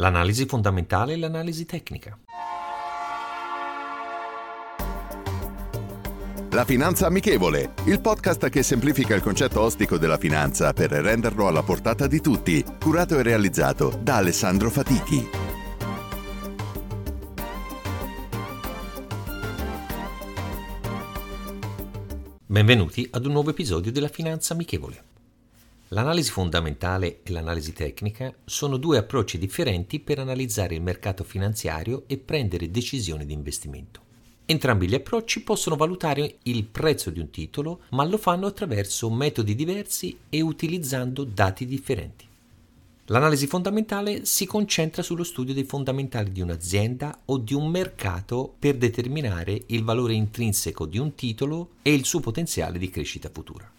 L'analisi fondamentale e l'analisi tecnica. La Finanza Amichevole, il podcast che semplifica il concetto ostico della finanza per renderlo alla portata di tutti, curato e realizzato da Alessandro Fatichi. Benvenuti ad un nuovo episodio della Finanza Amichevole. L'analisi fondamentale e l'analisi tecnica sono due approcci differenti per analizzare il mercato finanziario e prendere decisioni di investimento. Entrambi gli approcci possono valutare il prezzo di un titolo, ma lo fanno attraverso metodi diversi e utilizzando dati differenti. L'analisi fondamentale si concentra sullo studio dei fondamentali di un'azienda o di un mercato per determinare il valore intrinseco di un titolo e il suo potenziale di crescita futura.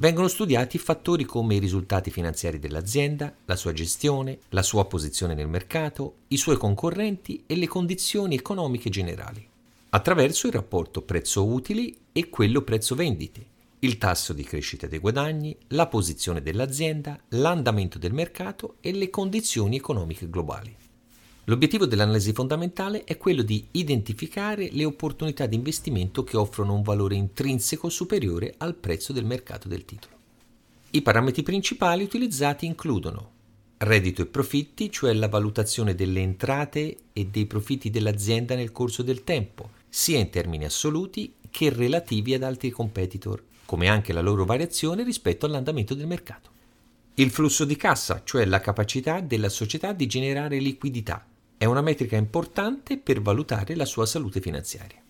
Vengono studiati fattori come i risultati finanziari dell'azienda, la sua gestione, la sua posizione nel mercato, i suoi concorrenti e le condizioni economiche generali attraverso il rapporto prezzo-utili e quello prezzo-vendite, il tasso di crescita dei guadagni, la posizione dell'azienda, l'andamento del mercato e le condizioni economiche globali. L'obiettivo dell'analisi fondamentale è quello di identificare le opportunità di investimento che offrono un valore intrinseco superiore al prezzo del mercato del titolo. I parametri principali utilizzati includono reddito e profitti, cioè la valutazione delle entrate e dei profitti dell'azienda nel corso del tempo, sia in termini assoluti che relativi ad altri competitor, come anche la loro variazione rispetto all'andamento del mercato. Il flusso di cassa, cioè la capacità della società di generare liquidità, è una metrica importante per valutare la sua salute finanziaria.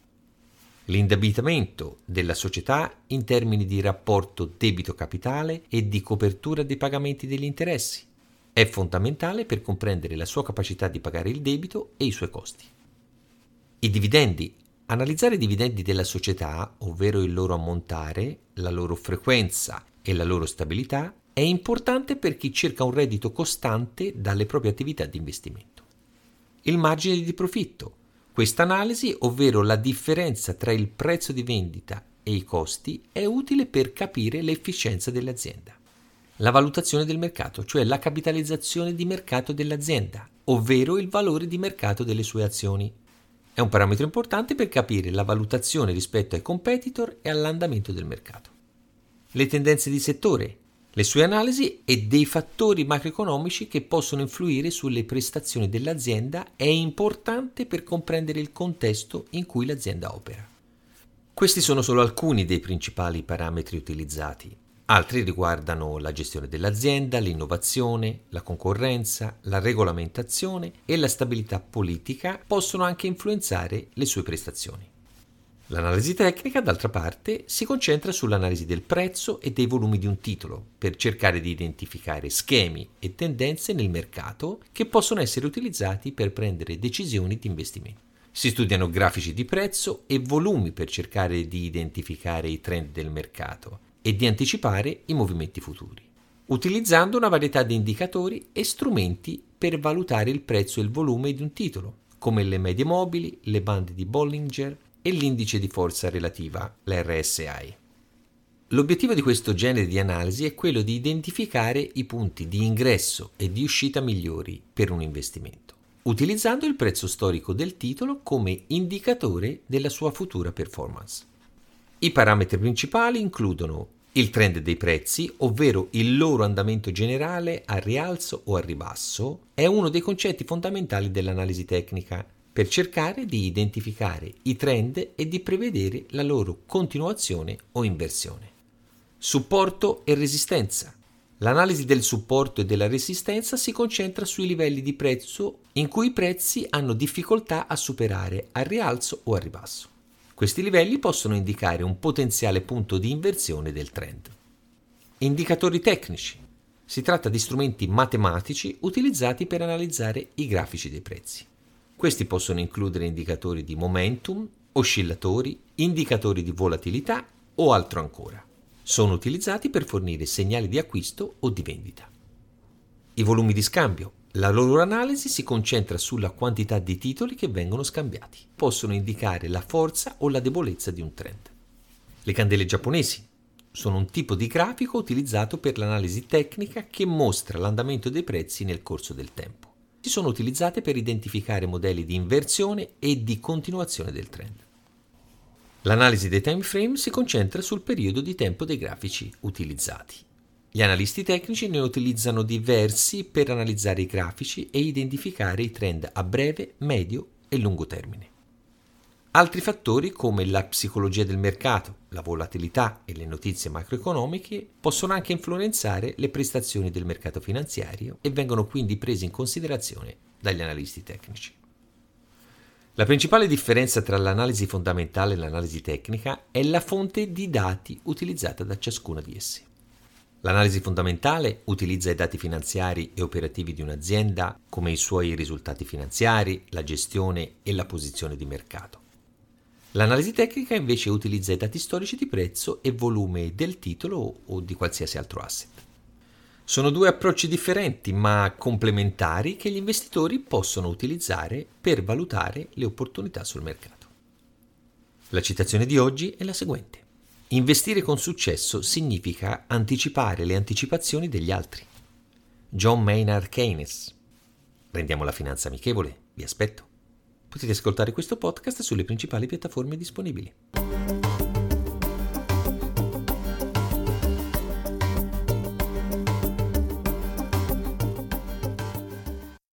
L'indebitamento della società in termini di rapporto debito-capitale e di copertura dei pagamenti degli interessi è fondamentale per comprendere la sua capacità di pagare il debito e i suoi costi. I dividendi Analizzare i dividendi della società, ovvero il loro ammontare, la loro frequenza e la loro stabilità, è importante per chi cerca un reddito costante dalle proprie attività di investimento. Il margine di profitto. Questa analisi, ovvero la differenza tra il prezzo di vendita e i costi, è utile per capire l'efficienza dell'azienda. La valutazione del mercato, cioè la capitalizzazione di mercato dell'azienda, ovvero il valore di mercato delle sue azioni. È un parametro importante per capire la valutazione rispetto ai competitor e all'andamento del mercato. Le tendenze di settore, le sue analisi e dei fattori macroeconomici che possono influire sulle prestazioni dell'azienda è importante per comprendere il contesto in cui l'azienda opera. Questi sono solo alcuni dei principali parametri utilizzati. Altri riguardano la gestione dell'azienda, l'innovazione, la concorrenza, la regolamentazione e la stabilità politica possono anche influenzare le sue prestazioni. L'analisi tecnica, d'altra parte, si concentra sull'analisi del prezzo e dei volumi di un titolo, per cercare di identificare schemi e tendenze nel mercato che possono essere utilizzati per prendere decisioni di investimento. Si studiano grafici di prezzo e volumi per cercare di identificare i trend del mercato e di anticipare i movimenti futuri, utilizzando una varietà di indicatori e strumenti per valutare il prezzo e il volume di un titolo, come le medie mobili, le bande di Bollinger e l'indice di forza relativa, l'RSI. L'obiettivo di questo genere di analisi è quello di identificare i punti di ingresso e di uscita migliori per un investimento, utilizzando il prezzo storico del titolo come indicatore della sua futura performance. I parametri principali includono il trend dei prezzi, ovvero il loro andamento generale a rialzo o a ribasso, è uno dei concetti fondamentali dell'analisi tecnica per cercare di identificare i trend e di prevedere la loro continuazione o inversione. Supporto e resistenza. L'analisi del supporto e della resistenza si concentra sui livelli di prezzo in cui i prezzi hanno difficoltà a superare a rialzo o a ribasso. Questi livelli possono indicare un potenziale punto di inversione del trend. Indicatori tecnici. Si tratta di strumenti matematici utilizzati per analizzare i grafici dei prezzi. Questi possono includere indicatori di momentum, oscillatori, indicatori di volatilità o altro ancora. Sono utilizzati per fornire segnali di acquisto o di vendita. I volumi di scambio. La loro analisi si concentra sulla quantità di titoli che vengono scambiati. Possono indicare la forza o la debolezza di un trend. Le candele giapponesi sono un tipo di grafico utilizzato per l'analisi tecnica che mostra l'andamento dei prezzi nel corso del tempo. Si sono utilizzate per identificare modelli di inversione e di continuazione del trend. L'analisi dei time frame si concentra sul periodo di tempo dei grafici utilizzati. Gli analisti tecnici ne utilizzano diversi per analizzare i grafici e identificare i trend a breve, medio e lungo termine. Altri fattori come la psicologia del mercato, la volatilità e le notizie macroeconomiche possono anche influenzare le prestazioni del mercato finanziario e vengono quindi presi in considerazione dagli analisti tecnici. La principale differenza tra l'analisi fondamentale e l'analisi tecnica è la fonte di dati utilizzata da ciascuna di esse. L'analisi fondamentale utilizza i dati finanziari e operativi di un'azienda come i suoi risultati finanziari, la gestione e la posizione di mercato. L'analisi tecnica invece utilizza i dati storici di prezzo e volume del titolo o di qualsiasi altro asset. Sono due approcci differenti ma complementari che gli investitori possono utilizzare per valutare le opportunità sul mercato. La citazione di oggi è la seguente. Investire con successo significa anticipare le anticipazioni degli altri. John Maynard Keynes. Rendiamo la finanza amichevole, vi aspetto. Potete ascoltare questo podcast sulle principali piattaforme disponibili.